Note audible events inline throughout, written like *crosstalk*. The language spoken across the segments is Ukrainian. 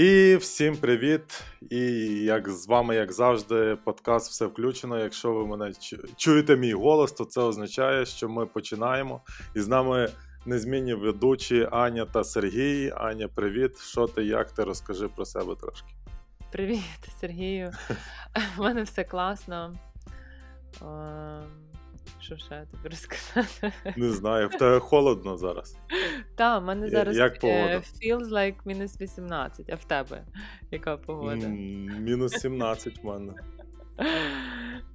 І всім привіт! І як з вами, як завжди, подкаст все включено. Якщо ви мене чуєте мій голос, то це означає, що ми починаємо. І з нами незмінні ведучі Аня та Сергій. Аня, привіт! Що ти, як ти? Розкажи про себе трошки. Привіт, Сергію. *laughs* У мене все класно. Що ще тобі розказати? Не знаю, в тебе холодно зараз. *laughs* Так, в мене зараз Як погода? feels like мінус 18, а в тебе *laughs* яка погода? Мінус 17 в мене. *laughs*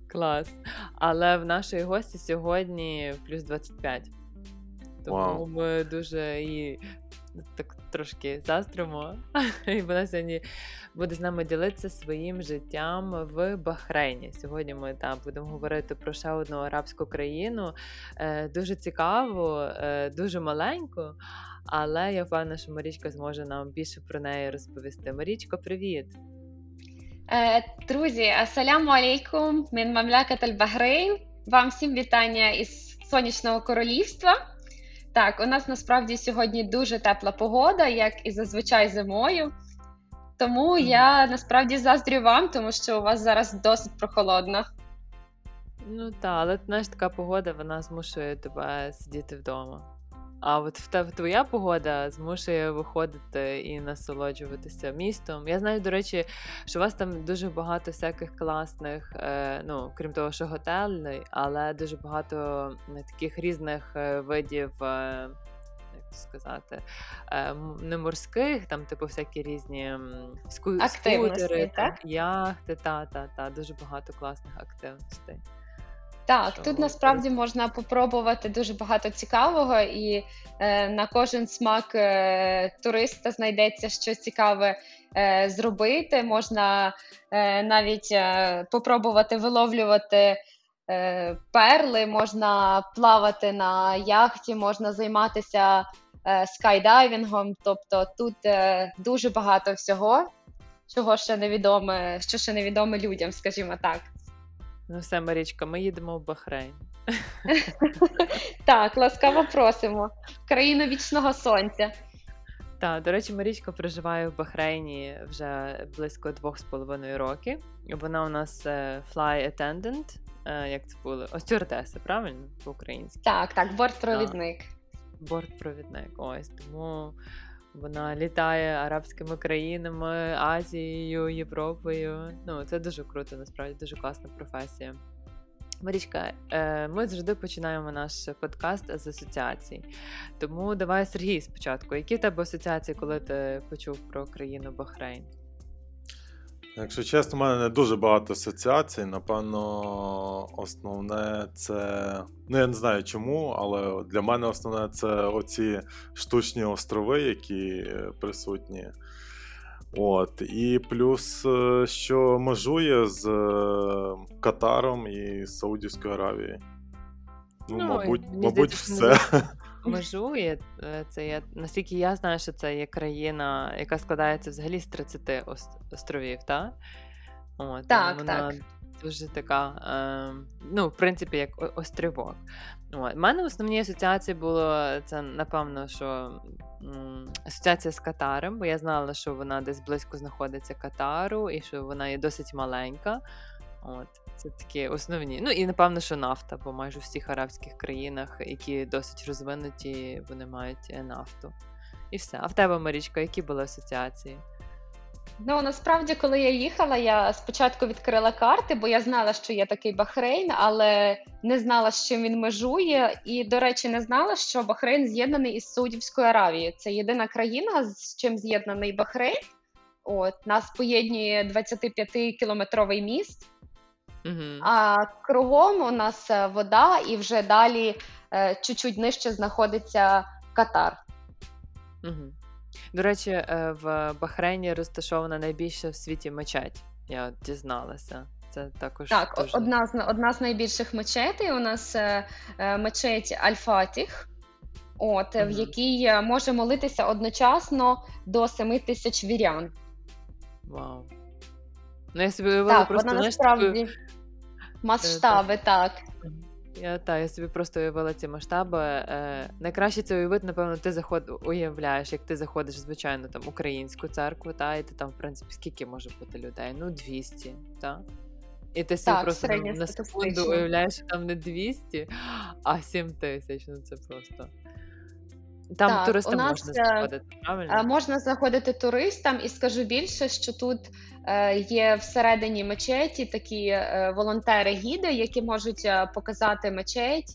Клас. Але в нашої гості сьогодні плюс 25. Тому wow. ми дуже і так трошки застримо. *laughs* І вона сьогодні буде з нами ділитися своїм життям в Бахрейні. Сьогодні ми там будемо говорити про ще одну арабську країну. Е, Дуже цікаву, е, дуже маленьку. Але я впевнена, що Марічка зможе нам більше про неї розповісти. Марічко, привіт! Е, друзі, асаляму алейкум, мін мамлякат аль-Бахрейн. Вам всім вітання із сонячного королівства. Так, у нас насправді сьогодні дуже тепла погода, як і зазвичай зимою. Тому я насправді заздрю вам, тому що у вас зараз досить прохолодно. Ну так, але знаєш, така погода вона змушує тебе сидіти вдома. А от в тебе твоя погода змушує виходити і насолоджуватися містом. Я знаю, до речі, що у вас там дуже багато всяких класних, е, ну крім того, що готельний, але дуже багато таких різних е, видів. Е, сказати, не морських, там, типу, всякі різні ску... скутери, так? яхти, та, та, та, дуже багато класних активностей. Так, тут насправді можна попробувати дуже багато цікавого, і е, на кожен смак е, туриста знайдеться щось цікаве е, зробити. Можна е, навіть е, попробувати виловлювати е, перли, можна плавати на яхті, можна займатися скайдайвінгом. Тобто тут дуже багато всього, чого ще невідоме, що ще невідоме людям, скажімо так. Ну, все, Марічка, ми їдемо в Бахрейн. *laughs* Так, ласкаво просимо. Країну вічного сонця. Так, до речі, Марічка проживає в Бахрейні вже близько двох з половиною років. Вона у нас е, fly attendant, е, як це було? Ось стюардеса, правильно? По-українськи. Так, так, бортпровідник. Бортпровідник. Ось тому вона літає арабськими країнами, Азією, Європою. Ну, це дуже круто, насправді дуже класна професія. Марічка, е, ми завжди починаємо наш подкаст з асоціацій. Тому давай Сергій спочатку. Які в тебе асоціації, коли ти почув про країну Бахрейн? Якщо чесно, у мене не дуже багато асоціацій. Напевно, основне це. Ну, я не знаю чому, але для мене основне це оці штучні острови, які присутні. От. І плюс, е, що межує з е, Катаром і Саудівською Аравією. Ну, ну мабуть, мабуть, все *laughs* межує. Е, це є наскільки я знаю, що це є країна, яка складається взагалі з 30 островів, так? От, так, вона так. Дуже така, е, ну, в принципі, як острівок. У мене основні асоціації було це, напевно, що м, асоціація з Катаром, бо я знала, що вона десь близько знаходиться Катару, і що вона є досить маленька. От. Це такі основні. Ну і напевно, що нафта, бо майже у всіх арабських країнах, які досить розвинуті, вони мають е, нафту. І все. А в тебе, Марічка, які були асоціації? Ну насправді, коли я їхала, я спочатку відкрила карти, бо я знала, що є такий Бахрейн, але не знала, з чим він межує. І, до речі, не знала, що Бахрейн з'єднаний із Саудівською Аравією. Це єдина країна, з чим з'єднаний Бахрейн. От нас поєднує 25-кілометровий міст. Угу. А кругом у нас е, вода, і вже далі е, чуть-чуть нижче знаходиться Катар. Угу. До речі, е, в Бахрейні розташована найбільша в світі мечеть. Я дізналася. Це також так. Дуже... Одна з одна з найбільших мечетей. У нас е, е мечеть Аль-Фатіх, от mm в якій може молитися одночасно до 7 тисяч вірян. Вау. Ну, я собі уявила так, просто вона насправді масштаби, так. Я та я собі просто уявила ці масштаби. Е, Найкраще це уявити, напевно, ти заход уявляєш, як ти заходиш, звичайно, там українську церкву, та і ти там, в принципі, скільки може бути людей? Ну, 200, та? І ти собі Так, просто на, на секунду уявляєш, що там не 200, а 7 тисяч. Ну це просто. Там Так, туристам у нас, можна е, заходити, правильно? Е, Можна заходити туристам, і скажу більше, що тут е, є всередині мечеті такі волонтери-гіди, які можуть показати мечеть,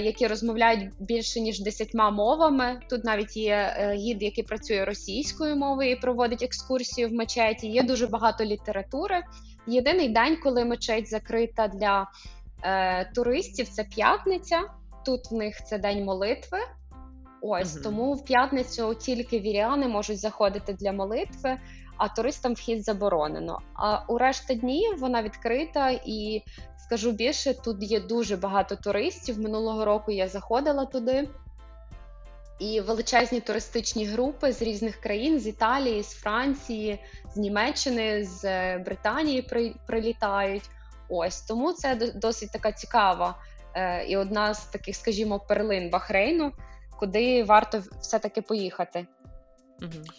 які розмовляють більше ніж десятьма мовами. Тут навіть є гід, який працює російською мовою і проводить екскурсію в мечеті. Є дуже багато літератури. Єдиний день, коли мечеть закрита для туристів, це п'ятниця. Тут в них це день молитви. Ось Мгм. тому в п'ятницю тільки віряни можуть заходити для молитви, а туристам вхід заборонено. А у решта днів вона відкрита і скажу більше, тут є дуже багато туристів. Минулого року я заходила туди. І величезні туристичні групи з різних країн, з Італії, з Франції, з Німеччини, з е, Британії при, прилітають. Ось тому це досить така цікава е, і одна з таких, скажімо, перлин Бахрейну, куди варто все-таки поїхати.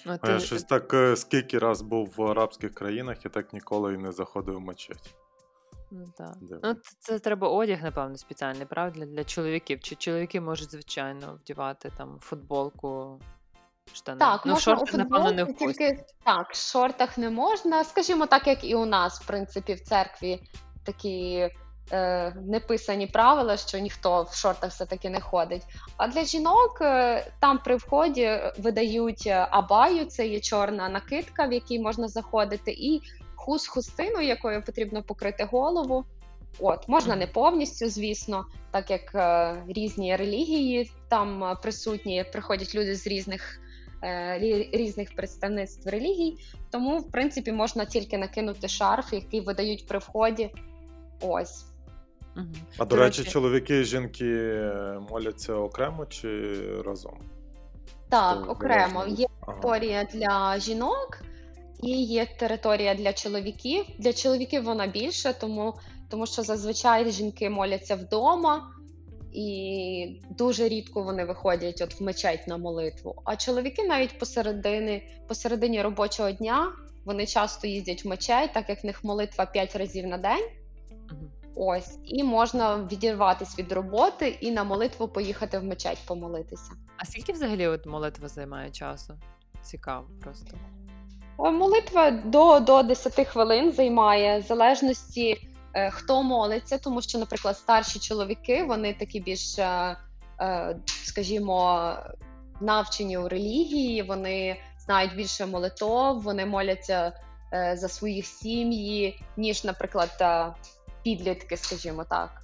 А ти- щось так е, скільки раз був в арабських країнах і так ніколи і не заходив в мечеть. Ну, так. Ну, це треба одяг, напевно, спеціальний, правда, для чоловіків. Чи чоловіки можуть, звичайно, вдівати там футболку, штани. Так, ну, можна у шорти, напевно, не впустять. тільки так, в шортах не можна. Скажімо так, як і у нас, в принципі, в церкві такі е, неписані правила, що ніхто в шортах все-таки не ходить. А для жінок е, там при вході видають е, абаю, це є чорна накидка, в якій можна заходити, і хус хустину, якою потрібно покрити голову. От, можна не повністю, звісно, так як е, різні релігії там присутні, приходять люди з різних е, різних представництв релігій. Тому, в принципі, можна тільки накинути шарф, який видають при вході. Ось. Мгм. А до До речі, речі- чоловіки і жінки е, моляться окремо чи разом? Так, Що окремо. Є Ага. територія для жінок і є територія для чоловіків. Для чоловіків вона більша, тому, тому що зазвичай жінки моляться вдома. І дуже рідко вони виходять от в мечеть на молитву. А чоловіки навіть посередині, посередині робочого дня вони часто їздять в мечеть, так як в них молитва 5 разів на день. Ось, і можна відірватися від роботи і на молитву поїхати в мечеть помолитися. А скільки взагалі от молитва займає часу? Цікаво просто. Е, Молитва до, до 10 хвилин займає в залежності, е, хто молиться, тому що, наприклад, старші чоловіки вони такі більш, е, скажімо, навчені у релігії, вони знають більше молитов, вони моляться за своїх сім'ї, ніж, наприклад, підлітки, скажімо так.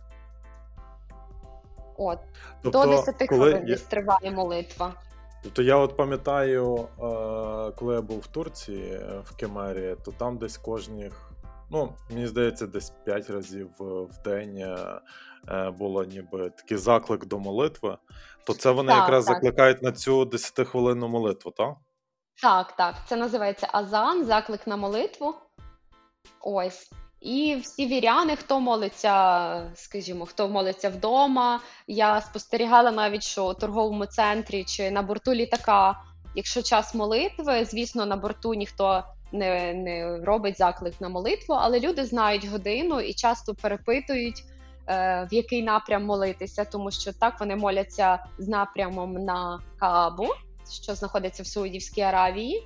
От, до 10 хвилин Тобто, я, триває молитва. тобто я от пам'ятаю, е, коли я був в Турції е, в Кемері, то там десь кожних, ну, мені здається, десь 5 разів е, в день було ніби такий заклик до молитви. То це вони Так, якраз так. закликають на цю 10-хвилинну молитву, так? Так, так, це називається азан, заклик на молитву. Ось. І всі віряни, хто молиться, скажімо, хто молиться вдома. Я спостерігала навіть, що у торговому центрі чи на борту літака, якщо час молитви, звісно, на борту ніхто не, не робить заклик на молитву, але люди знають годину і часто перепитують, е, в який напрям молитися, тому що так вони моляться з напрямом на Каабу, що знаходиться в Саудівській Аравії.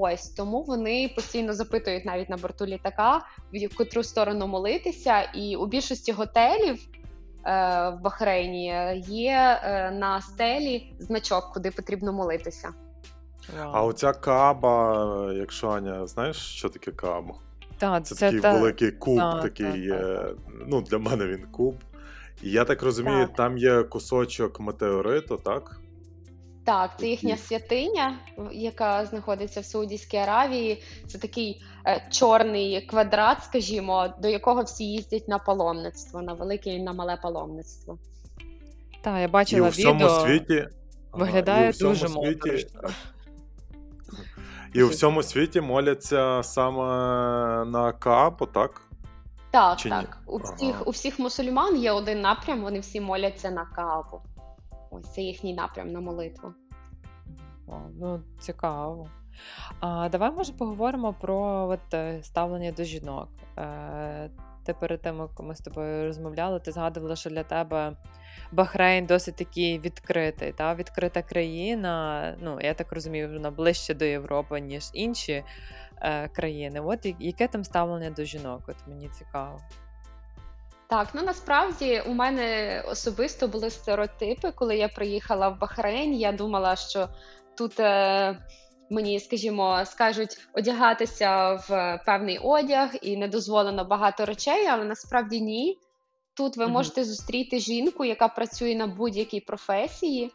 Ось тому вони постійно запитують навіть на борту літака, в котру сторону молитися. І у більшості готелів е, в Бахрейні є е, на стелі значок, куди потрібно молитися. А оця каба, якщо Аня, знаєш, що таке каба? Та, Це, це такий та... великий куб, та, такий, та, е, ну, для мене він куб. І я так розумію, Так. там є кусочок метеориту, так? Так, це їхня святиня, яка знаходиться в Саудівській Аравії. Це такий е, чорний квадрат, скажімо, до якого всі їздять на паломництво, на велике і на мале паломництво. Та, я І бачила у всьому відео. світі. Виглядає і у всьому дуже світі. І у всьому світі моляться саме на Каабу, так? Так, Чи ні? так. У Ага. всіх, у всіх мусульман є один напрям, вони всі моляться на каву. Ось це їхній напрям на молитву. Ну, цікаво. А, давай, може, поговоримо про от, е, ставлення до жінок. Е, ти перед тим, як ми з тобою розмовляли, ти згадувала, що для тебе Бахрейн досить такий відкритий, та? відкрита країна. Ну, я так розумію, вона ближче до Європи, ніж інші е, країни. От яке там ставлення до жінок? От мені цікаво. Так, ну насправді у мене особисто були стереотипи, коли я приїхала в Бахрейн. Я думала, що тут е, мені, скажімо, скажуть одягатися в певний одяг і не дозволено багато речей, але насправді ні. Тут ви Мгм. можете зустріти жінку, яка працює на будь-якій професії.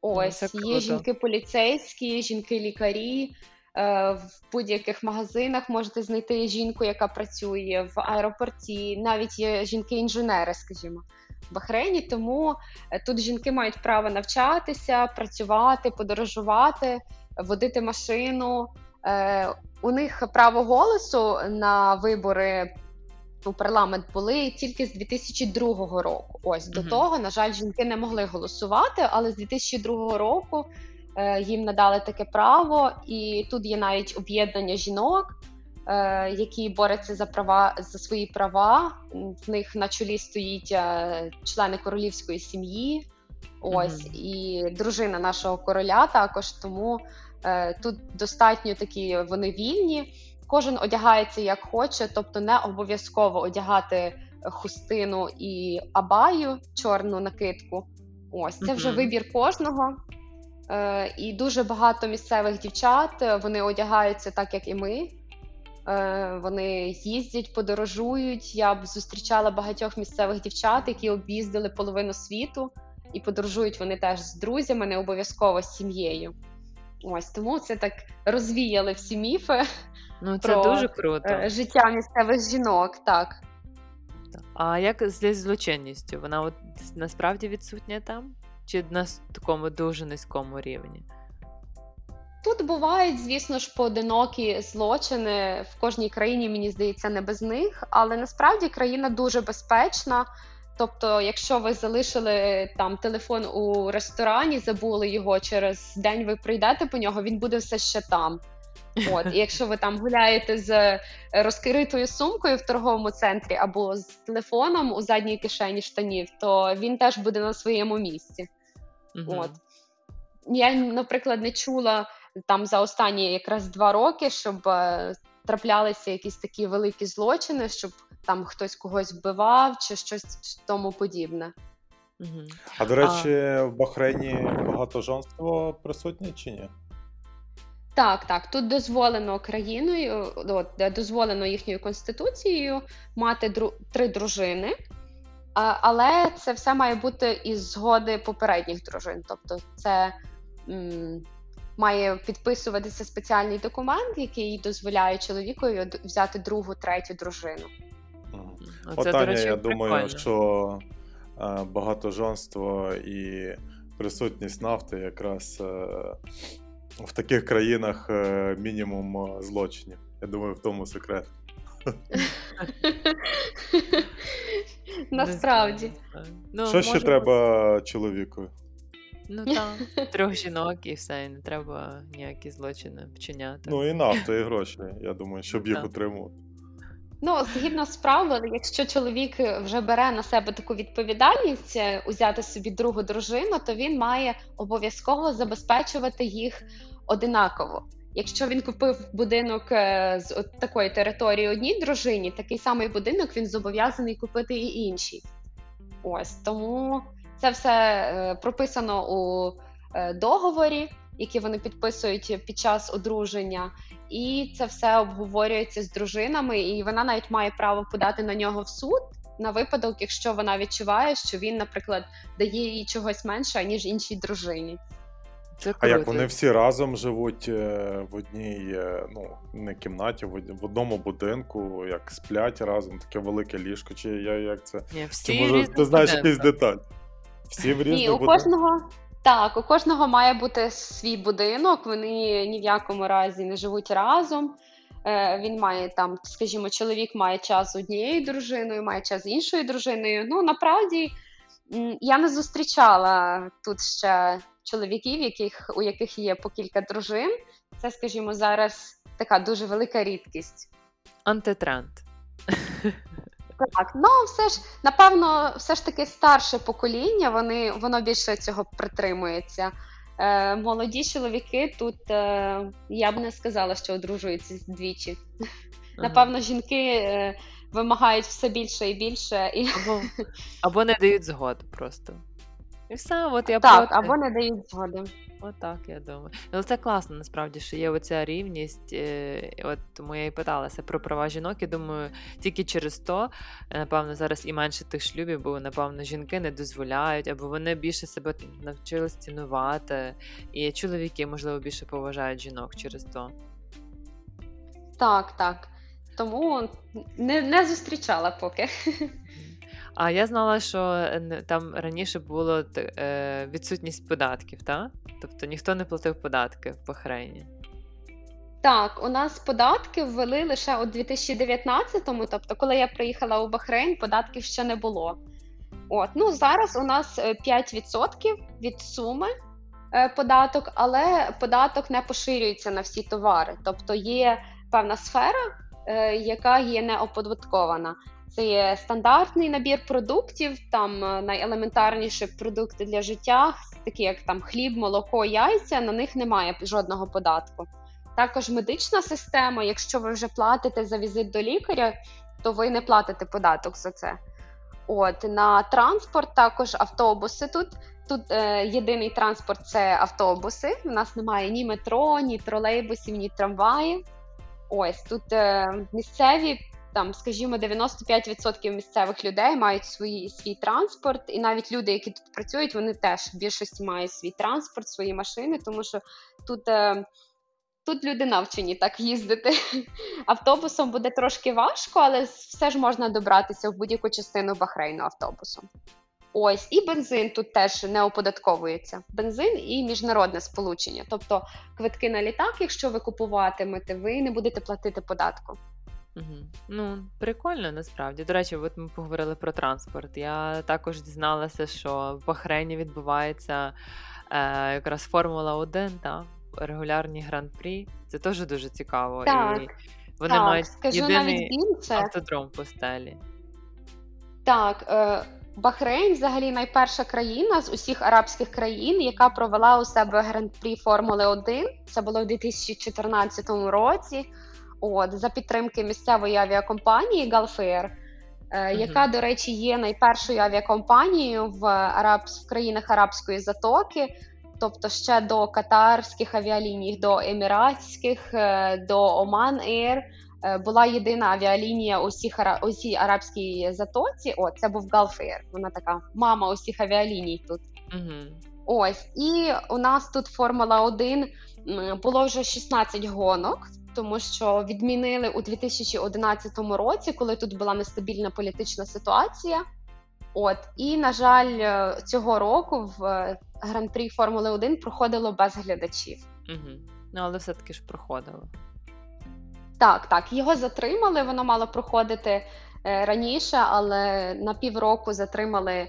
Ось це є круто. жінки поліцейські, жінки-лікарі. Е, В будь-яких магазинах можете знайти жінку, яка працює в аеропорті. Навіть є жінки-інженери, скажімо, в Бахрейні. Тому е, тут жінки мають право навчатися, працювати, подорожувати, водити машину. Е, У них право голосу на вибори у парламент були тільки з 2002 року. Ось до того, на жаль, жінки не могли голосувати, але з 2002 року їм надали таке право, і тут є навіть об'єднання жінок, е, які борються за права за свої права. В них на чолі стоїть е, члени королівської сім'ї. Ось Мгм. і дружина нашого короля також. Тому е, тут достатньо такі вони вільні. Кожен одягається як хоче, тобто не обов'язково одягати хустину і абаю, чорну накидку. Ось це вже вибір кожного. Е, і дуже багато місцевих дівчат е, вони одягаються так, як і ми. Е, вони їздять, подорожують. Я б зустрічала багатьох місцевих дівчат, які об'їздили половину світу, і подорожують вони теж з друзями, не обов'язково з сім'єю. Ось тому це так розвіяли всі міфи Ну, це Про, дуже круто. життя місцевих жінок. Так. А як зі злочинністю? Вона от насправді відсутня там? Чи на такому дуже низькому рівні? Тут бувають, звісно ж, поодинокі злочини в кожній країні, мені здається, не без них, але насправді країна дуже безпечна. Тобто, якщо ви залишили там телефон у ресторані, забули його через день, ви прийдете по нього, він буде все ще там. От, і якщо ви там гуляєте з розкритою сумкою в торговому центрі або з телефоном у задній кишені штанів, то він теж буде на своєму місці. Мгм. От. Я, наприклад, не чула там за останні якраз два роки, щоб е, траплялися якісь такі великі злочини, щоб там хтось когось вбивав чи щось тому подібне. Мгм. А до речі, в Бахрейні багатожонство присутнє чи ні? Так, так, тут дозволено країною, от, дозволено їхньою конституцією мати дру, три дружини, а, але це все має бути із згоди попередніх дружин. Тобто, це м, має підписуватися спеціальний документ, який дозволяє чоловікові взяти другу, третю дружину. Оце, От, до речі, я думаю, прикольно. що е, багатожонство і присутність нафти якраз е, в таких країнах е, мінімум е, злочинів. Я думаю, в тому секрет. *laughs* Насправді. Ну, Що ще треба чоловіку? Ну *laughs* там трьох жінок і все, і не треба ніякі злочини вчиняти. Ну і нафту, і гроші, я думаю, щоб їх Так. утримувати. Ну, згідно з правил, якщо чоловік вже бере на себе таку відповідальність е, узяти собі другу дружину, то він має обов'язково забезпечувати їх одинаково. Якщо він купив будинок е, з такої території одній дружині, такий самий будинок він зобов'язаний купити і іншій. Ось тому це все е, прописано у е, договорі, який вони підписують під час одруження. І це все обговорюється з дружинами, і вона навіть має право подати на нього в суд на випадок, якщо вона відчуває, що він, наприклад, дає їй чогось менше, ніж іншій дружині. Це А як вони всі разом живуть е, в одній, е, ну, не кімнаті, в одному будинку, як сплять разом, таке велике ліжко, чи я- як це? Ні, Чи може ти знаєш якийсь деталь? Всі в різних Ні, у будинках? кожного так, у кожного має бути свій будинок. Вони ні в якому разі не живуть разом. Е, він має там, скажімо, чоловік має час з однією дружиною, має час з іншою дружиною. Ну насправді я не зустрічала тут ще чоловіків, яких, у яких є по кілька дружин. Це, скажімо, зараз така дуже велика рідкість. Антитренд. *laughs* Так, ну все ж напевно, все ж таки старше покоління, вони воно більше цього притримується. Е, Молоді чоловіки тут е, я б не сказала, що одружуються двічі. Ага. Напевно, жінки е, вимагають все більше і більше, і або або не дають згоду просто. І все, от я так, проти. або не дають згоди. Отак, я думаю. Але це класно, насправді, що є оця рівність. Е, от Тому я і питалася про права жінок. І думаю, тільки через то, е, напевно, зараз і менше тих шлюбів, бо, напевно, жінки не дозволяють, або вони більше себе навчились цінувати. І чоловіки, можливо, більше поважають жінок через то. Так, так. Тому не, не зустрічала поки. *laughs* А я знала, що е, там раніше було е, відсутність податків, так? Тобто ніхто не платив податки в Бахрейні. Так, у нас податки ввели лише у 2019-му, тобто, коли я приїхала у Бахрейн, податків ще не було. От, ну Зараз у нас 5% е, від суми е, податок, але податок не поширюється на всі товари. Тобто є певна сфера, яка є неоподаткована. Це є стандартний набір продуктів, там е, найелементарніші продукти для життя, такі як там хліб, молоко, яйця, на них немає жодного податку. Також медична система, якщо ви вже платите за візит до лікаря, то ви не платите податок за це. От На транспорт також автобуси тут. Тут е, єдиний транспорт це автобуси. У нас немає ні метро, ні тролейбусів, ні трамваїв. Ось тут е, місцеві там, скажімо, 95% місцевих людей мають свої свій транспорт, і навіть люди, які тут працюють, вони теж в більшості мають свій транспорт, свої машини, тому що тут. Е, Тут люди навчені так їздити. *laughs* Автобусом буде трошки важко, але все ж можна добратися в будь-яку частину Бахрейну автобусом. Ось, і бензин тут теж не оподатковується. Бензин і міжнародне сполучення. Тобто квитки на літак, якщо ви купуватимете, ви не будете платити податку. Угу. Ну, прикольно насправді. До речі, от ми поговорили про транспорт. Я також дізналася, що в Бахрейні відбувається е, якраз Формула 1, та регулярні гран-прі. Це теж дуже цікаво. Так, І вони так, мають скажу єдиний більше. автодром по стелі. Так, е, Бахрейн взагалі найперша країна з усіх арабських країн, яка провела у себе гран-прі Формули 1. Це було в 2014 році. От за підтримки місцевої авіакомпанії Галфеєр, е, яка, до речі, є найпершою авіакомпанією в араб... в країнах Арабської Затоки, тобто ще до катарських авіаліній, до еміратських, е, до Оман Air, е, була єдина авіалінія усіх усій арабській затоці. О, це був Галфеєр. Вона така мама усіх авіаліній тут. Угу. Ось і у нас тут Формула 1 було вже 16 гонок тому що відмінили у 2011 році, коли тут була нестабільна політична ситуація. От і на жаль, е, цього року в е, гран-прі Формули 1 проходило без глядачів. Угу. Ну але все таки ж проходило. Так, так, його затримали. Воно мало проходити е, раніше, але на півроку затримали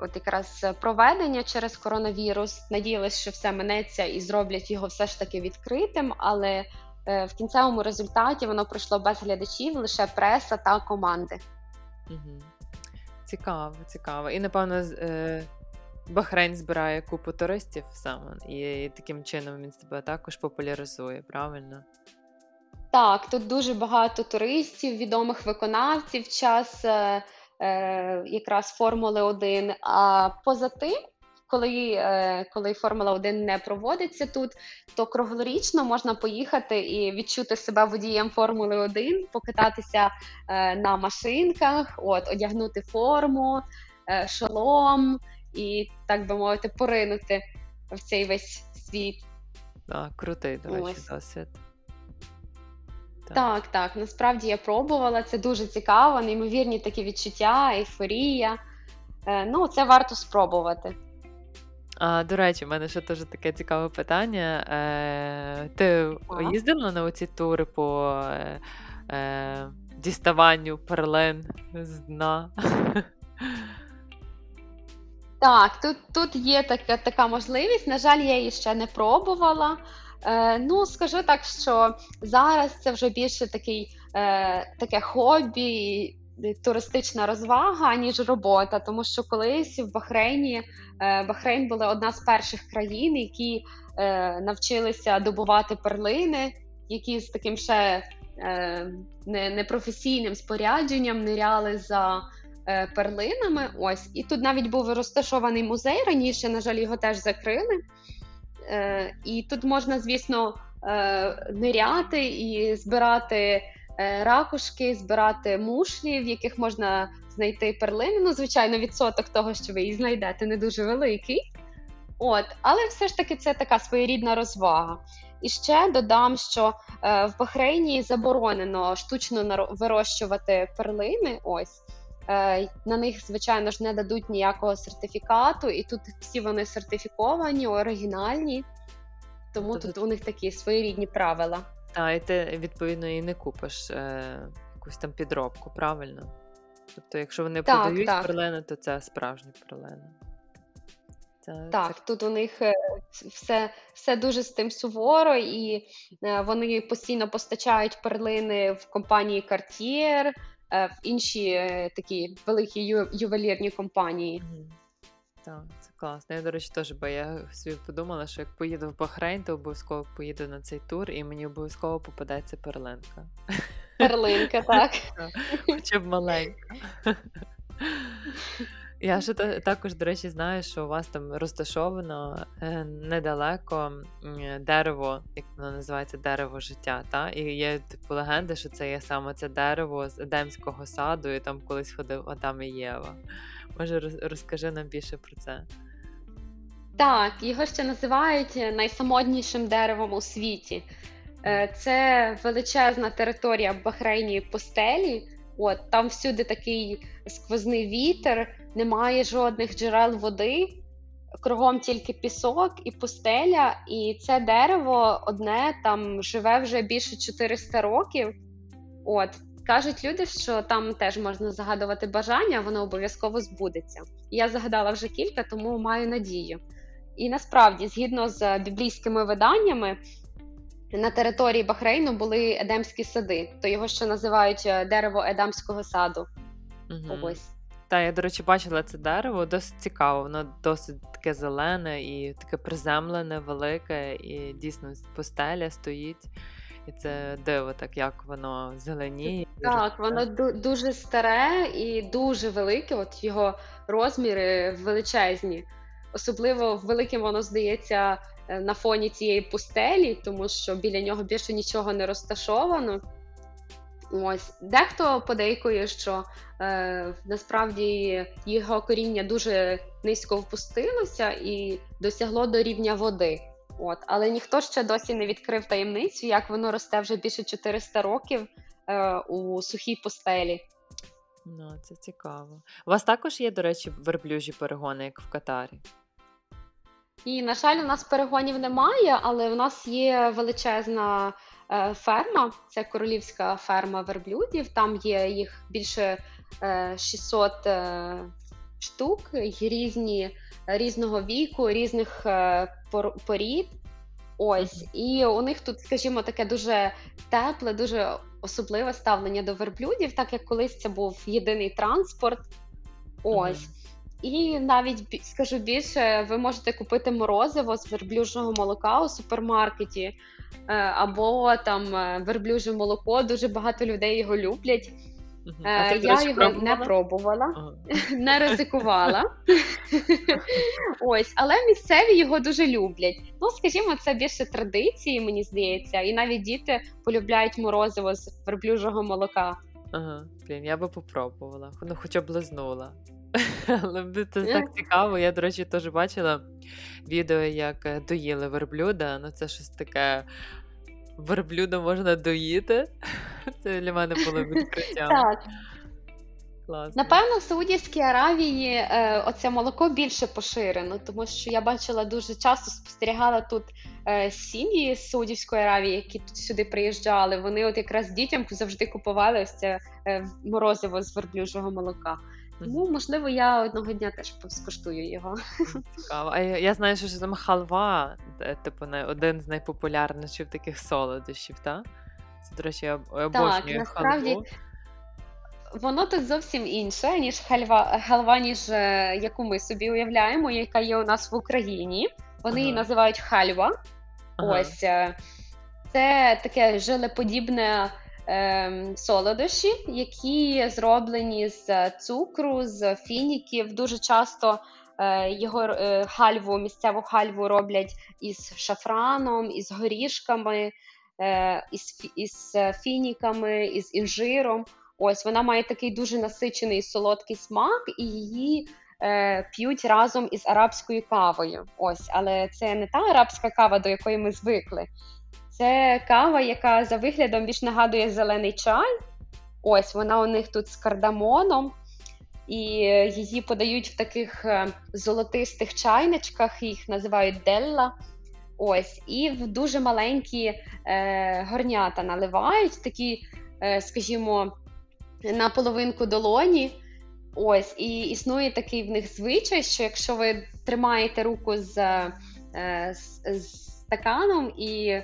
от якраз проведення через коронавірус. Надіялись, що все минеться і зроблять його все ж таки відкритим, але е, в кінцевому результаті воно пройшло без глядачів, лише преса та команди. Угу. Цікаво, цікаво. І напевно. Е... Бахрейн збирає купу туристів саме, і таким чином він себе також популяризує, правильно? Так, тут дуже багато туристів, відомих виконавців час е, якраз Формули 1. А поза тим, коли е, коли Формула 1 не проводиться тут, то круглорічно можна поїхати і відчути себе водієм Формули 1, покататися е, на машинках, от, одягнути форму, е, шолом і, так би мовити, поринути в цей весь світ. Так, крутий, до речі, досвід. Так, так, насправді я пробувала. Це дуже цікаво, неймовірні такі відчуття, ейфорія. Е, ну, це варто спробувати. А, До речі, в мене ще теж таке цікаве питання. Е, Ти Ага. їздила на оці тури по е, діставанню перлин з дна? Так, тут, тут є така, така можливість. На жаль, я її ще не пробувала. Е, ну, скажу так, що зараз це вже більше такий, е, таке хобі, туристична розвага, ніж робота. Тому що колись в Бахрейні е, Бахрейн була одна з перших країн, які навчилися добувати перлини, які з таким ще непрофесійним спорядженням ниряли за. Перлинами. Ось, і тут навіть був розташований музей раніше, на жаль, його теж закрили. Е, І тут можна, звісно, е, ниряти і збирати е, ракушки, збирати мушлі, в яких можна знайти перлини. Ну, звичайно, відсоток того, що ви її знайдете, не дуже великий. От, Але все ж таки це така своєрідна розвага. І ще додам, що в Бахрейні заборонено штучно вирощувати перлини. Ось. Е, на них, звичайно ж, не дадуть ніякого сертифікату, і тут всі вони сертифіковані, оригінальні, тому тобто тут у них такі своєрідні правила. А, і ти, відповідно, і не купиш е, якусь там підробку, правильно? Тобто, якщо вони так, продають так. перлини, то це справжні перлини. Це, так, це... тут у них е, все все дуже з тим суворо, і е, вони постійно постачають перлини в компанії Cartier, в інші е, такі великі ю- ювелірні компанії. Так, це класно. Я, до речі, теж, бо я собі подумала, що як поїду в Бахрейн, то обов'язково поїду на цей тур, і мені обов'язково попадеться перлинка. Перлинка, *laughs* так. Хоча б маленька. *laughs* Я ще також, до речі, знаю, що у вас там розташовано е, недалеко дерево, як воно називається дерево життя. Та? І є типу легенди, що це є саме це дерево з Едемського саду, і там колись ходив Адам і Єва. Може, розкажи нам більше про це. Так, його ще називають найсамотнішим деревом у світі. Е, це величезна територія Бахрейні пустелі. От там всюди такий сквозний вітер, немає жодних джерел води, кругом тільки пісок і пустеля. І це дерево одне там живе вже більше 400 років. От кажуть люди, що там теж можна загадувати бажання, воно обов'язково збудеться. Я загадала вже кілька, тому маю надію. І насправді, згідно з біблійськими виданнями, на території Бахрейну були едемські сади, то його ще називають е, дерево Едамського саду. Угу. Ось. Так, я, до речі, бачила це дерево, досить цікаво, воно досить таке зелене і таке приземлене, велике, і дійсно постеля стоїть. І це диво, так як воно зеленіє. Так, воно дуже старе і дуже велике. От його розміри величезні. Особливо великим воно здається Е, на фоні цієї пустелі, тому що біля нього більше нічого не розташовано. Ось дехто подейкує, що е, насправді його коріння дуже низько впустилося і досягло до рівня води. От, але ніхто ще досі не відкрив таємницю, як воно росте вже більше 400 років е, у сухій пустелі. Ну, це цікаво. У вас також є, до речі, верблюжі перегони, як в Катарі? І, на жаль, у нас перегонів немає, але у нас є величезна ферма, це королівська ферма верблюдів. Там є їх більше е, 600 е, штук, різні різного віку, різних е, порід. Ось, і у них тут, скажімо, таке дуже тепле, дуже особливе ставлення до верблюдів, так як колись це був єдиний транспорт. Ось. І навіть скажу більше, ви можете купити морозиво з верблюжого молока у супермаркеті, е, або там е, верблюже молоко. Дуже багато людей його люблять. А ти, Я його пробувала? не пробувала, ага. *laughs* не ризикувала. *laughs* Ось, але місцеві його дуже люблять. Ну, скажімо, це більше традиції, мені здається, і навіть діти полюбляють морозиво з верблюжого молока. Ага, блін, я би попробувала, ну хоча б лизнула. Але це так цікаво. Я, до речі, теж бачила відео, як е, доїли верблюда. Ну, це щось таке. Верблюда можна доїти. *laughs* Це для мене було відкриттям. Так. Класно. Напевно, в Саудівській Аравії е, оце молоко більше поширено, тому що я бачила дуже часто спостерігала тут е, сім'ї з Саудівської Аравії, які тут сюди приїжджали. Вони от якраз дітям завжди купували ось це е, морозиво з верблюжого молока. Тому, можливо, я одного дня теж скуштую його. Цікаво. А я, я знаю, що там халва, е, типу, один з найпопулярніших таких солодощів, так? Це, до речі, я об- обожнюю насправді, халву. Воно тут зовсім інше, ніж хальва, халва, ніж е, яку ми собі уявляємо, яка є у нас в Україні. Вони її називають хальва. Ага. Ось е, це таке желеподібне ем, солодощі, які зроблені з цукру, з фініків. Дуже часто е, його е, хальву, місцеву хальву роблять із шафраном, із горішками, е, із, із фініками, із інжиром. Ось вона має такий дуже насичений солодкий смак, і її е, п'ють разом із арабською кавою. Ось, але це не та арабська кава, до якої ми звикли. Це кава, яка за виглядом більш нагадує зелений чай. Ось вона у них тут з кардамоном, і її подають в таких е, золотистих чайничках, їх називають делла. Ось, і в дуже маленькі е, горнята наливають, такі, е, скажімо, на половинку долоні. Ось, і існує такий в них звичай, що якщо ви тримаєте руку з, е, з, з стаканом і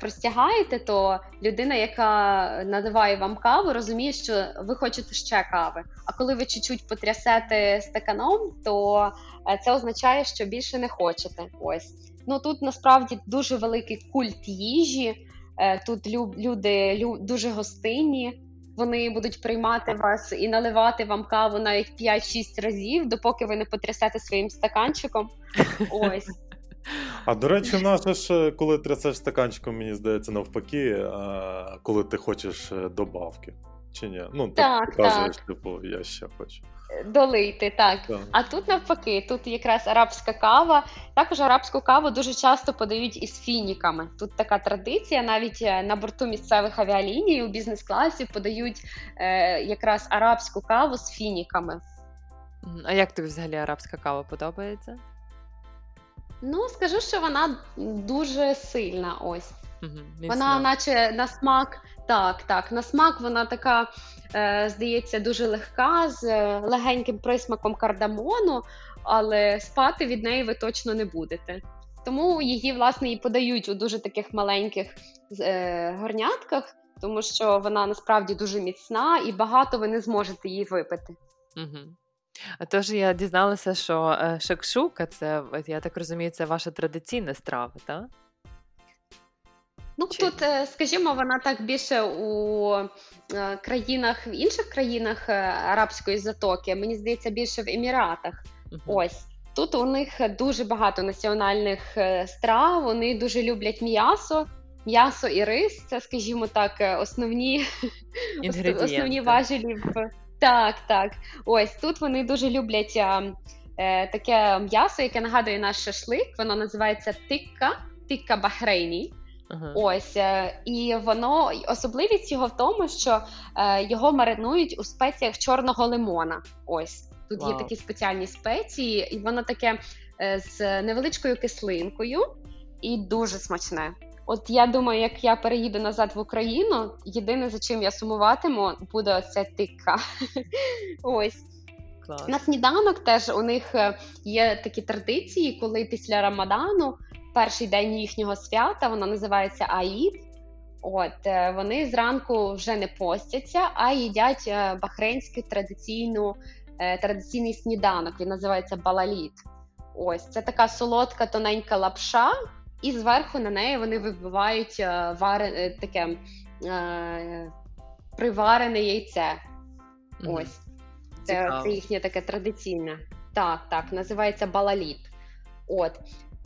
простягаєте, то людина, яка надаває вам каву, розуміє, що ви хочете ще кави. А коли ви чуть-чуть потрясете стаканом, то е, це означає, що більше не хочете. Ось. Ну тут насправді дуже великий культ їжі. Е, Тут лю- люди лю- дуже гостинні. Вони будуть приймати вас і наливати вам каву навіть 5-6 разів, допоки ви не потрясете своїм стаканчиком. *laughs* Ось. А до речі, в ж, е, коли трясеш стаканчиком, мені здається, навпаки, е, коли ти хочеш е, добавки. Чи ні? Ну, Так, так показуєш, типу, я ще хочу. Долити, так. Так. А тут навпаки, тут якраз арабська кава. Також арабську каву дуже часто подають із фініками. Тут така традиція, навіть на борту місцевих авіаліній у бізнес-класі подають е, якраз арабську каву з фініками. А як тобі взагалі арабська кава подобається? Ну, скажу, що вона дуже сильна. Ось. Мгм, Вона, наче на смак, так, так, на смак вона така, е, здається, дуже легка, з е, легеньким присмаком кардамону, але спати від неї ви точно не будете. Тому її, власне, і подають у дуже таких маленьких е, горнятках, тому що вона насправді дуже міцна і багато ви не зможете її випити. Мгм. А тож я дізналася, що е, шакшука це, я так розумію, це ваша традиційна страва, так? Ну Чи- тут, е, скажімо, вона так більше у е, країнах, в інших країнах арабської затоки, мені здається, більше в Еміратах. Мгм. Ось тут у них дуже багато національних страв. Вони дуже люблять м'ясо. М'ясо і рис це, скажімо так, основні, *laughs* основні важелі в так, так. Ось тут вони дуже люблять е, е, таке м'ясо, яке нагадує наш шашлик. Воно називається тикка, тикка бахрейні. Ага. Ось е, і воно особливість його в тому, що е, його маринують у спеціях чорного лимона. Ось тут є такі спеціальні спеції, і воно таке е, з невеличкою кислинкою і дуже смачне. От я думаю, як я переїду назад в Україну, єдине за чим я сумуватиму, буде оце тикка. *laughs* Ось Клас. на сніданок теж у них е, є такі традиції, коли після Рамадану, перший день їхнього свята, воно називається Аїд. От е, вони зранку вже не постяться, а їдять е, бахрейнський традиційну, традиційний сніданок. Він називається балаліт. Ось це така солодка тоненька лапша, і зверху на неї вони вибивають е, е, таке е, приварене яйце. Мгм. Ось. Це, це їхнє таке традиційне. Так, так, називається балаліт. От.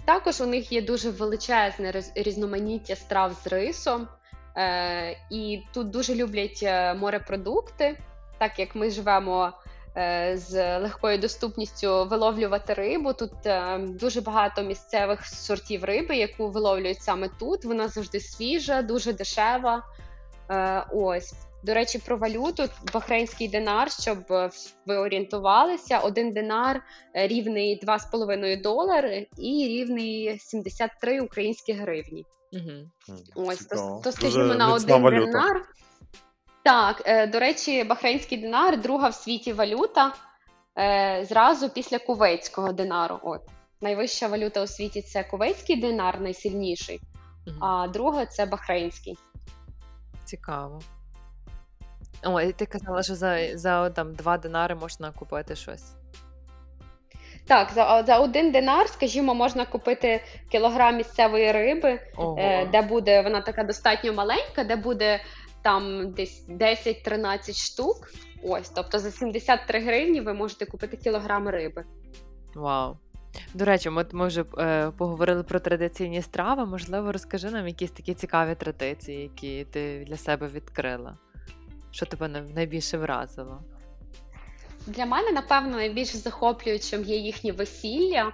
Також у них є дуже величезне різноманіття страв з рисом. Е, і тут дуже люблять е, морепродукти, так як ми живемо з легкою доступністю виловлювати рибу. Тут е, дуже багато місцевих сортів риби, яку виловлюють саме тут. Вона завжди свіжа, дуже дешева. Е, ось. До речі, про валюту бахрейнський динар, щоб е, ви орієнтувалися, один динар е, рівний 2,5 долари і рівний 73 українські гривні. Угу. Ось то, то скажімо на один валюта. динар. Так, е, до речі, бахрейнський динар друга в світі валюта е, зразу після кувейтського динару. От найвища валюта у світі це кувейтський динар, найсильніший, Угу. а друга це бахрейнський. Цікаво. О, і ти казала, що за, за там, два динари можна купити щось. Так, за, за один динар, скажімо, можна купити кілограм місцевої риби, Ого. е, де буде вона така достатньо маленька, де буде там десь 10-13 штук. Ось, тобто за 73 гривні ви можете купити кілограм риби. Вау. До речі, ми, ми вже е, поговорили про традиційні страви. Можливо, розкажи нам якісь такі цікаві традиції, які ти для себе відкрила. Що тебе найбільше вразило? Для мене, напевно, найбільш захоплюючим є їхнє весілля.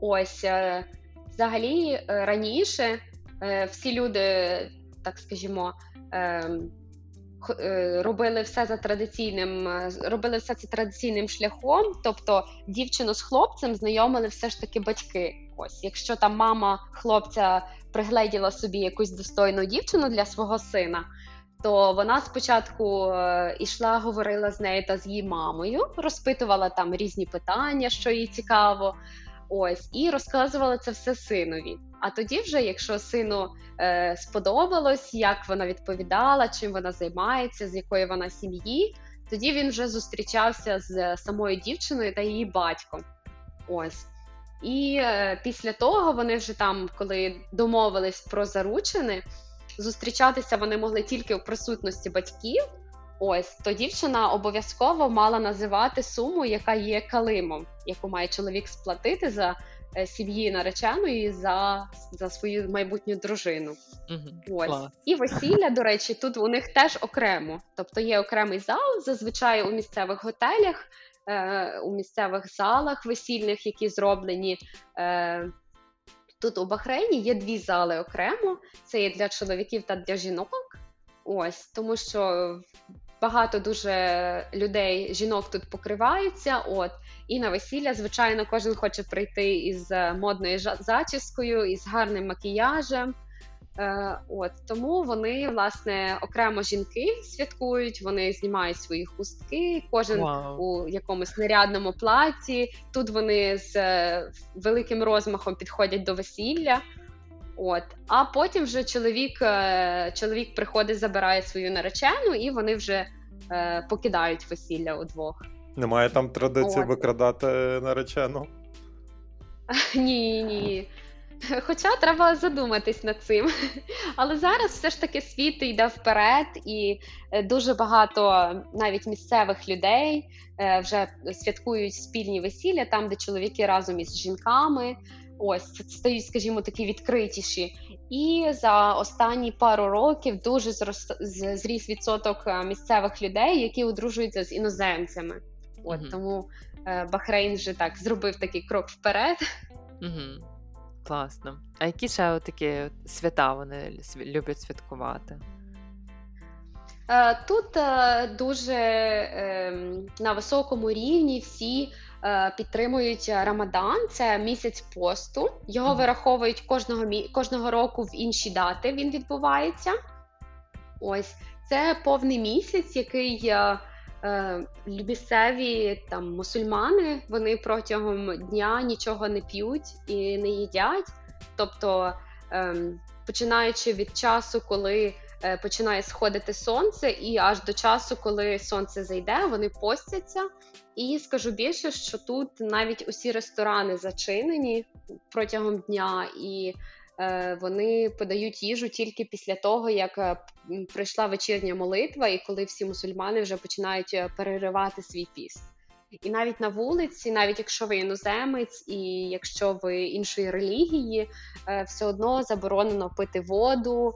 Ось е, взагалі е, раніше е, всі люди, так скажімо, е, е, робили все за традиційним, е, робили все це традиційним шляхом. Тобто дівчину з хлопцем знайомили все ж таки батьки. Ось, якщо там мама хлопця пригледіла собі якусь достойну дівчину для свого сина, то вона спочатку е, ішла, говорила з нею та з її мамою, розпитувала там різні питання, що їй цікаво. Ось, і розказувала це все синові. А тоді, вже, якщо сину е, сподобалось, як вона відповідала, чим вона займається, з якої вона сім'ї, тоді він вже зустрічався з самою дівчиною та її батьком. Ось. І е, після того вони вже там, коли домовились про заручини, зустрічатися вони могли тільки в присутності батьків. Ось то дівчина обов'язково мала називати суму, яка є калимом, яку має чоловік сплатити за е, сім'ї нареченої за, за свою майбутню дружину. Угу. Ось Клас. і весілля, до речі, тут у них теж окремо. Тобто є окремий зал, зазвичай у місцевих готелях, е, у місцевих залах весільних, які зроблені. Е, Тут у Бахрейні є дві зали окремо: це є для чоловіків та для жінок. Ось тому, що багато дуже людей, жінок тут покриваються. От і на весілля, звичайно, кожен хоче прийти із е, модною зачіскою, із гарним макіяжем. Е, от тому вони власне окремо жінки святкують, вони знімають свої хустки, кожен Вау. у якомусь нарядному платі. Тут вони з е, великим розмахом підходять до весілля. От, а потім вже чоловік, е, чоловік приходить, забирає свою наречену, і вони вже е, покидають весілля удвох. Немає там традиції От. викрадати наречену. *laughs* Ні, ні. Хоча треба задуматись над цим. Але зараз все ж таки світ йде вперед, і е, дуже багато навіть місцевих людей е, вже святкують спільні весілля, там, де чоловіки разом із жінками. Ось це стають, скажімо, такі відкритіші. І за останні пару років дуже зріс відсоток е, місцевих людей, які одружуються з іноземцями. От Мгм. тому е, Бахрейн вже так зробив такий крок вперед. Угу. Класно. А які ще такі свята вони люблять святкувати? Е, Тут дуже ем, на високому рівні всі підтримують Рамадан. Це місяць посту. Його вираховують кожного кожного року в інші дати. Він відбувається. Ось це повний місяць, який е, е, місцеві там мусульмани вони протягом дня нічого не п'ють і не їдять. Тобто, ем, починаючи від часу, коли е, починає сходити сонце, і аж до часу, коли сонце зайде, вони постяться. І скажу більше, що тут навіть усі ресторани зачинені протягом дня, і е, вони подають їжу тільки після того, як е, прийшла вечірня молитва, і коли всі мусульмани вже починають е, переривати свій піст. І навіть на вулиці, навіть якщо ви іноземець, і якщо ви іншої релігії, е, все одно заборонено пити воду,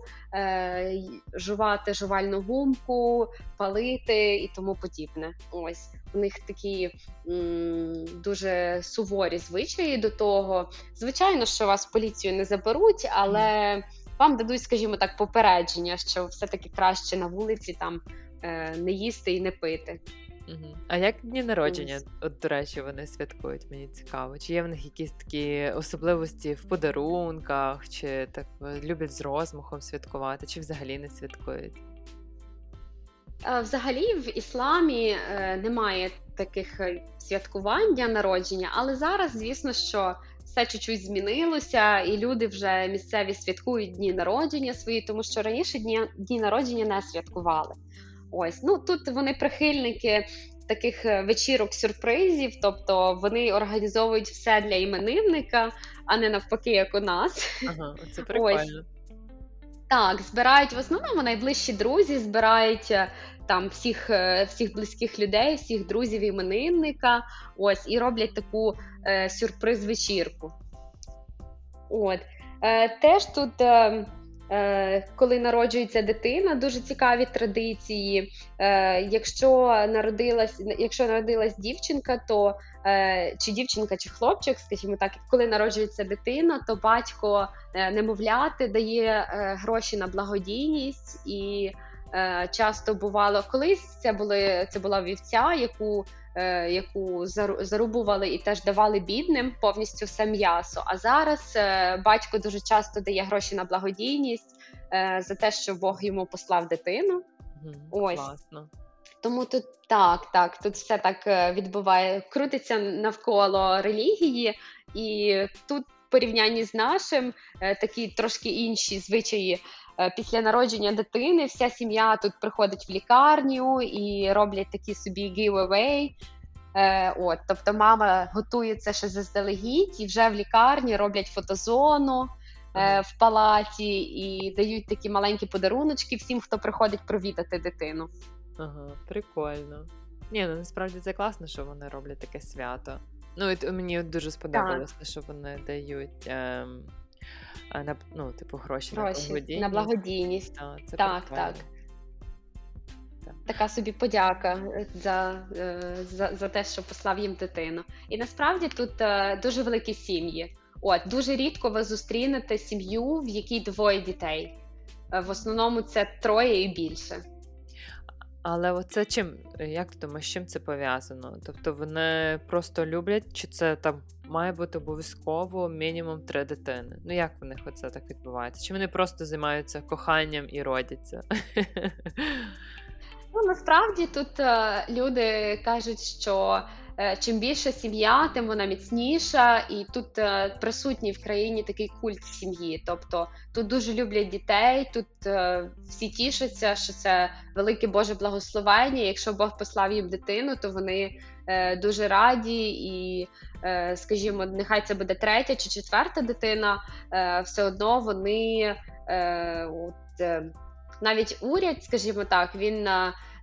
жувати жувальну гумку, палити і тому подібне. Ось у них такі м, дуже суворі звичаї до того. Звичайно, що вас поліцію не заберуть, але вам дадуть, скажімо так, попередження, що все-таки краще на вулиці там е, не їсти і не пити. Угу. А як дні народження, от, до речі, вони святкують, мені цікаво. Чи є в них якісь такі особливості в подарунках, чи так е, люблять з розмахом святкувати, чи взагалі не святкують? Взагалі в ісламі е, немає таких е, святкувань дня народження, але зараз, звісно, що все чуть-чуть змінилося, і люди вже місцеві святкують дні народження свої, тому що раніше дні, дні народження не святкували. Ось ну тут вони прихильники таких е, вечірок сюрпризів, тобто вони організовують все для іменинника, а не навпаки, як у нас. Ага, це прикольно. Ось. Так, збирають в основному найближчі друзі, збирають е, там всіх е, всіх близьких людей, всіх друзів іменинника. Ось і роблять таку е, сюрприз-вечірку. От. Е, Теж тут. Е, коли народжується дитина, дуже цікаві традиції. Е, якщо народилась, якщо народилась дівчинка, то е, чи дівчинка, чи хлопчик, скажімо так, коли народжується дитина, то батько немовляти дає гроші на благодійність і. Часто бувало колись це були це була вівця, яку Е, яку зарубували і теж давали бідним повністю все м'ясо. А зараз е, батько дуже часто дає гроші на благодійність е, за те, що Бог йому послав дитину. Mm, Ось класно. Тому тут так, так, тут все так відбуває, крутиться навколо релігії, і тут в порівнянні з нашим такі трошки інші звичаї. Після народження дитини вся сім'я тут приходить в лікарню і роблять такі собі giveaway. Е, от, Тобто мама готується ще заздалегідь і вже в лікарні роблять фотозону е, в палаті і дають такі маленькі подаруночки всім, хто приходить провідати дитину. Ага, прикольно. Ні, ну насправді це класно, що вони роблять таке свято. Ну, і мені дуже сподобалося, що вони дають. Ем на ну, типу, гроші, гроші на благодійність. На благодійність. А, це так, так. Така собі подяка е, за, е, за за, те, що послав їм дитину. І насправді тут е, дуже великі сім'ї. От дуже рідко ви зустрінете сім'ю, в якій двоє дітей. В основному це троє і більше. Але оце чим, як ти думаєш, чим це пов'язано? Тобто вони просто люблять, чи це там має бути обов'язково мінімум три дитини? Ну як в них оце так відбувається? Чи вони просто займаються коханням і родяться? *laughs* Ну насправді тут е, люди кажуть, що Е, чим більша сім'я, тим вона міцніша, і тут е, присутній в країні такий культ сім'ї. Тобто тут дуже люблять дітей, тут е, всі тішаться, що це велике Боже благословення. Якщо Бог послав їм дитину, то вони дуже раді і. Скажімо, нехай це буде третя чи четверта дитина, все одно вони от навіть уряд, скажімо так, він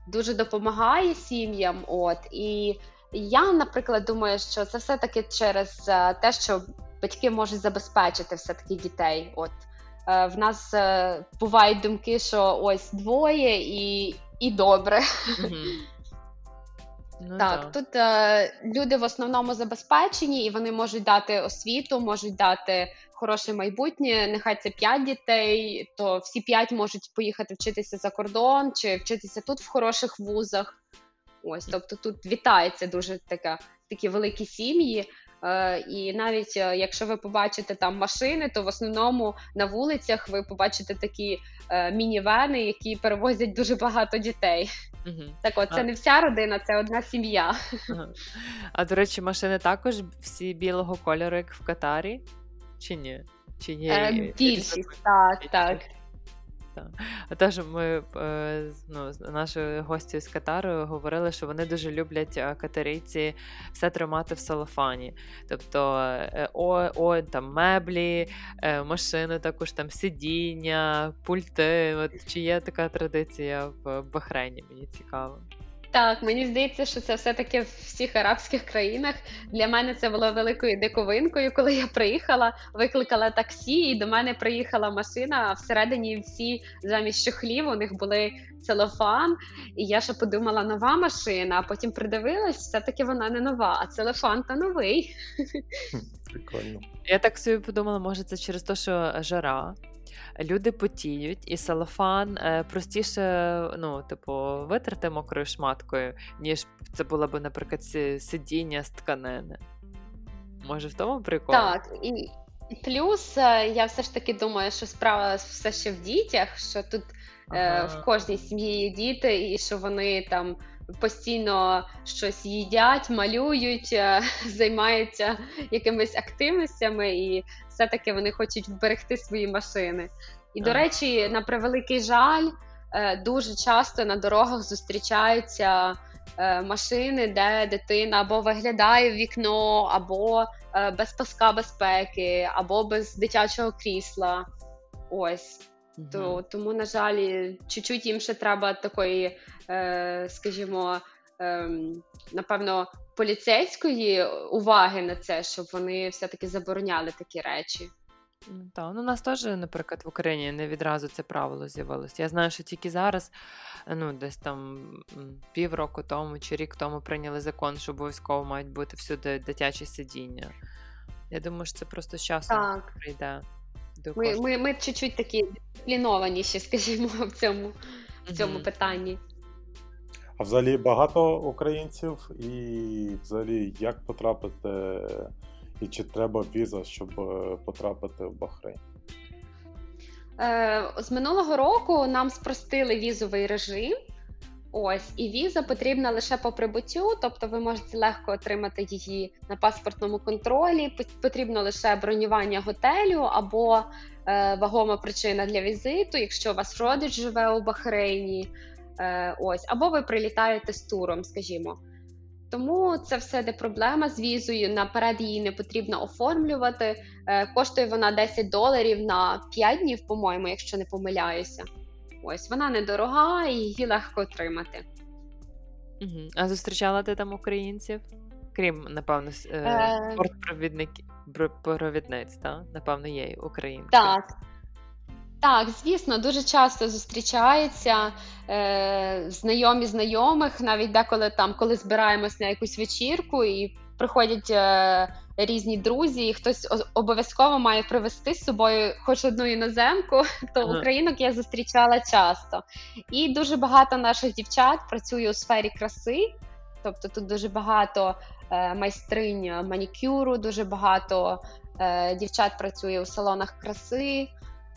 дуже допомагає сім'ям. От і я, наприклад, думаю, що це все-таки через е, те, що батьки можуть забезпечити все-таки дітей. От е, в нас е, бувають думки, що ось двоє і і добре. Ну, так, так, тут е, люди в основному забезпечені, і вони можуть дати освіту, можуть дати хороше майбутнє. Нехай це п'ять дітей, то всі п'ять можуть поїхати вчитися за кордон чи вчитися тут в хороших вузах. Ось, тобто тут вітається дуже така такі великі сім'ї. Е, І навіть е, якщо ви побачите там машини, то в основному на вулицях ви побачите такі е, мінівени, які перевозять дуже багато дітей. Угу. Так, от це а... не вся родина, це одна сім'я. Ага. А до речі, машини також всі білого кольору, як в Катарі, чи ні? Чи є е, Більшість, так, так. Так. Теж ми е, ну, з нашою гостю з Катару говорили, що вони дуже люблять е, катарійці все тримати в салофані. Тобто е, о, о, там меблі, машини, також там сидіння, пульти. От Чи є така традиція в Бахрейні? Мені цікаво. Так, мені здається, що це все-таки в всіх арабських країнах. Для мене це було великою диковинкою, коли я приїхала, викликала таксі, і до мене приїхала машина. А всередині всі замість чохлів у них були целофан. І я ще подумала, нова машина, а потім придивилась, все-таки вона не нова, а целофан то новий. Прикольно. Я так собі подумала, може, це через те, що жара. Люди потіють, і салафан е, простіше, ну, типу, витерти мокрою шматкою, ніж це було б, наприклад, сидіння з тканини. Може, в тому прикол? Так, і плюс е, я все ж таки думаю, що справа все ще в дітях, що тут ага. е, в кожній сім'ї є діти, і що вони там постійно щось їдять, малюють, е, *laughs* займаються якимись активностями, і все-таки вони хочуть вберегти свої машини. І, до речі, на превеликий жаль, е, дуже часто на дорогах зустрічаються е, машини, де дитина або виглядає в вікно, або без паска безпеки, або без дитячого крісла. Ось. То, Тому, на жаль, чуть-чуть їм ще треба такої, е, скажімо, е, напевно, поліцейської уваги на це, щоб вони все-таки забороняли такі речі. Так, ну у нас теж, наприклад, в Україні не відразу це правило з'явилося. Я знаю, що тільки зараз, ну десь там півроку тому чи рік тому прийняли закон, що обов'язково мають бути всюди дитячі сидіння. Я думаю, що це просто з часом так. прийде. До ми, ми, ми чуть-чуть такі дисциплінованіші, *laughs* скажімо, в цьому, в цьому mm-hmm. питанні. А взагалі багато українців, і взагалі як потрапити, і чи треба віза, щоб е, потрапити в Бахрейн? Е, З минулого року нам спростили візовий режим. Ось, і віза потрібна лише по прибуттю, тобто ви можете легко отримати її на паспортному контролі. Потрібно лише бронювання готелю або е, вагома причина для візиту, якщо у вас родич живе у Бахрейні. Е, ось, або ви прилітаєте з туром, скажімо. Тому це все де проблема з візою. Наперед її не потрібно оформлювати. Е, коштує вона 10 доларів на 5 днів, по-моєму, якщо не помиляюся. Ось вона недорога і її легко отримати. Угу. А зустрічала ти там українців? Крім, напевно, е... провідниць, так? Напевно, є українці. Так. Так, звісно, дуже часто зустрічаються е, знайомі знайомих, навіть деколи там, коли збираємось на якусь вечірку і приходять е, різні друзі, і хтось обов'язково має привезти з собою хоч одну іноземку, *laughs* то ага. українок я зустрічала часто. І дуже багато наших дівчат працює у сфері краси, тобто тут дуже багато е, майстринь манікюру, дуже багато е, дівчат працює у салонах краси.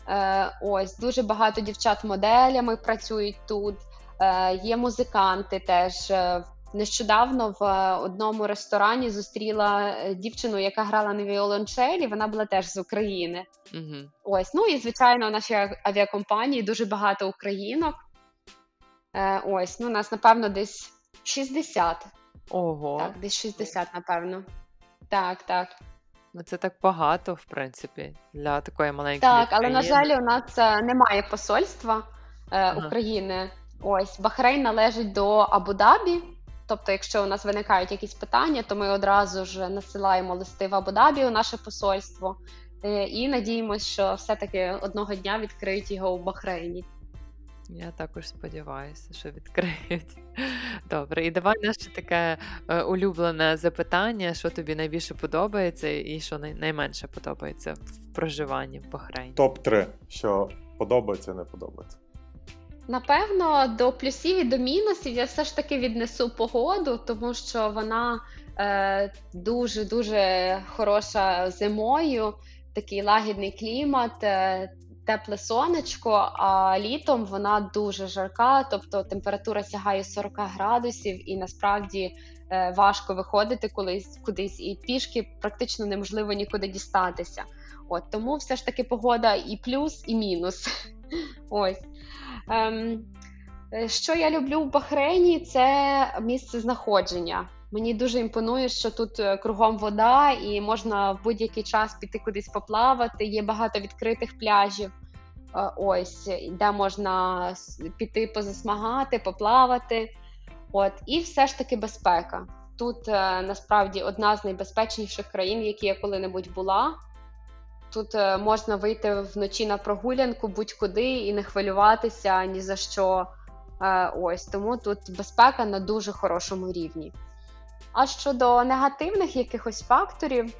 Е, ось дуже багато дівчат моделями працюють тут. Е, є музиканти теж е, Нещодавно в е, одному ресторані зустріла е, дівчину, яка грала на віолончелі. Вона була теж з України. Угу. Ось, ну і звичайно, в нашій авіакомпанії дуже багато українок. Е, Ось, ну нас, напевно, десь 60. Ого. Так, десь 60, напевно. Так, так. Ну, це так багато, в принципі, для такої маленької. Так, але на жаль, у нас е, немає посольства е, ага. України. Ось Бахрейн належить до Абу-Дабі. Тобто, якщо у нас виникають якісь питання, то ми одразу ж насилаємо листи в Абу-Дабі у наше посольство е, і надіємося, що все-таки одного дня відкриють його у Бахрейні. Я також сподіваюся, що відкриють. *laughs* Добре, і давай наше таке е, улюблене запитання, що тобі найбільше подобається, і що найменше подобається в проживанні в Бахрейні. Топ 3 що подобається, не подобається. Напевно, до плюсів і до мінусів я все ж таки віднесу погоду, тому що вона е, дуже дуже хороша зимою, такий лагідний клімат, е, тепле сонечко, а літом вона дуже жарка, тобто температура сягає 40 градусів, і насправді е, важко виходити колись кудись, і пішки практично неможливо нікуди дістатися. От Тому все ж таки погода і плюс, і мінус. *laughs* Ось. Ем, е, Що я люблю в Бахрейні, це місце знаходження. Мені дуже імпонує, що тут е, кругом вода, і можна в будь-який час піти кудись поплавати. Є багато відкритих пляжів, е, ось де можна піти позасмагати, поплавати. От і все ж таки безпека. Тут насправді одна з найбезпечніших країн, які я коли-небудь була. Тут е, можна вийти вночі на прогулянку будь-куди і не хвилюватися ні за що. Е, ось тому тут безпека на дуже хорошому рівні. А щодо негативних якихось факторів,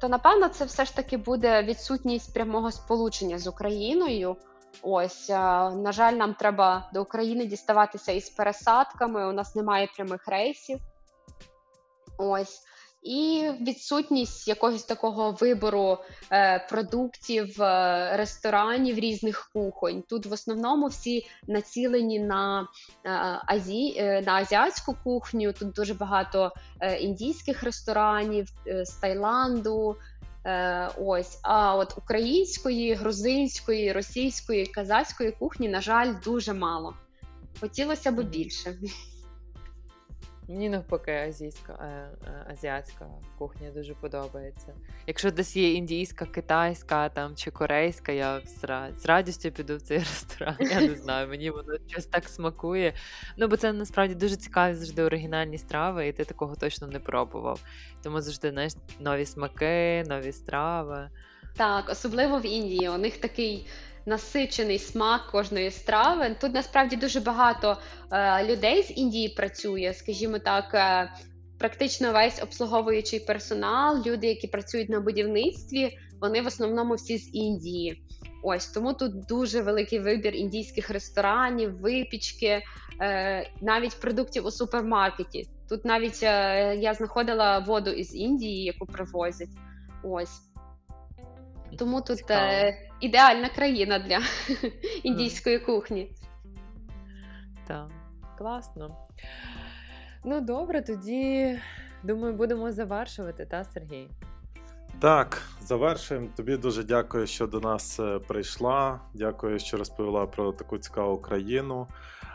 то напевно це все ж таки буде відсутність прямого сполучення з Україною. Ось, на жаль, нам треба до України діставатися із пересадками. У нас немає прямих рейсів. Ось і відсутність якогось такого вибору е, продуктів, е, ресторанів різних кухонь. Тут в основному всі націлені на е, Азі, е, на азіатську кухню. Тут дуже багато е, індійських ресторанів е, з Таїланду. Е, ось, а от української, грузинської, російської, казацької кухні, на жаль, дуже мало. Хотілося б більше. Мені навпаки, азійська, е, е, азіатська кухня дуже подобається. Якщо десь є індійська, китайська там чи корейська, я з радістю піду в цей *laughs* ресторан. Я не знаю, мені воно щось так смакує. Ну, бо це насправді дуже цікаві завжди оригінальні страви, і ти такого точно не пробував. Тому завжди знаєш, нові смаки, нові страви. Так, особливо в Індії. У них такий насичений смак кожної страви. Тут насправді дуже багато е, людей з Індії працює, скажімо так. Е, Практично весь обслуговуючий персонал, люди, які працюють на будівництві, вони в основному всі з Індії. Ось тому тут дуже великий вибір індійських ресторанів, випічки, е, навіть продуктів у супермаркеті. Тут навіть е, я знаходила воду із Індії, яку привозять. Ось тому тут е, ідеальна країна для *laughs* індійської кухні. Так, класно. Ну, добре, тоді думаю, будемо завершувати, та, Сергій? Так, завершуємо. Тобі дуже дякую, що до нас е, прийшла. Дякую, що розповіла про таку цікаву країну.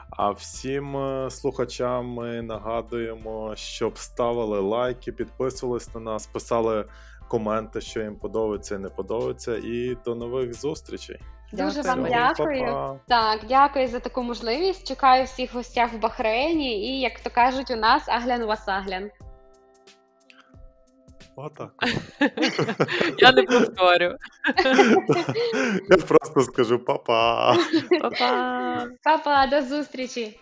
А всім е, слухачам ми нагадуємо, щоб ставили лайки, підписувались на нас, писали коменти, що їм подобається і не подобається. І до нових зустрічей. Дуже вам дякую. Па-па. Так, дякую за таку можливість. Чекаю всіх гостях в Бахрейні, і як то кажуть, у нас аглян вас аглян. Отак. *laughs* Я не повторю. *laughs* Я просто скажу па-па. Па-па. Па-па, до зустрічі.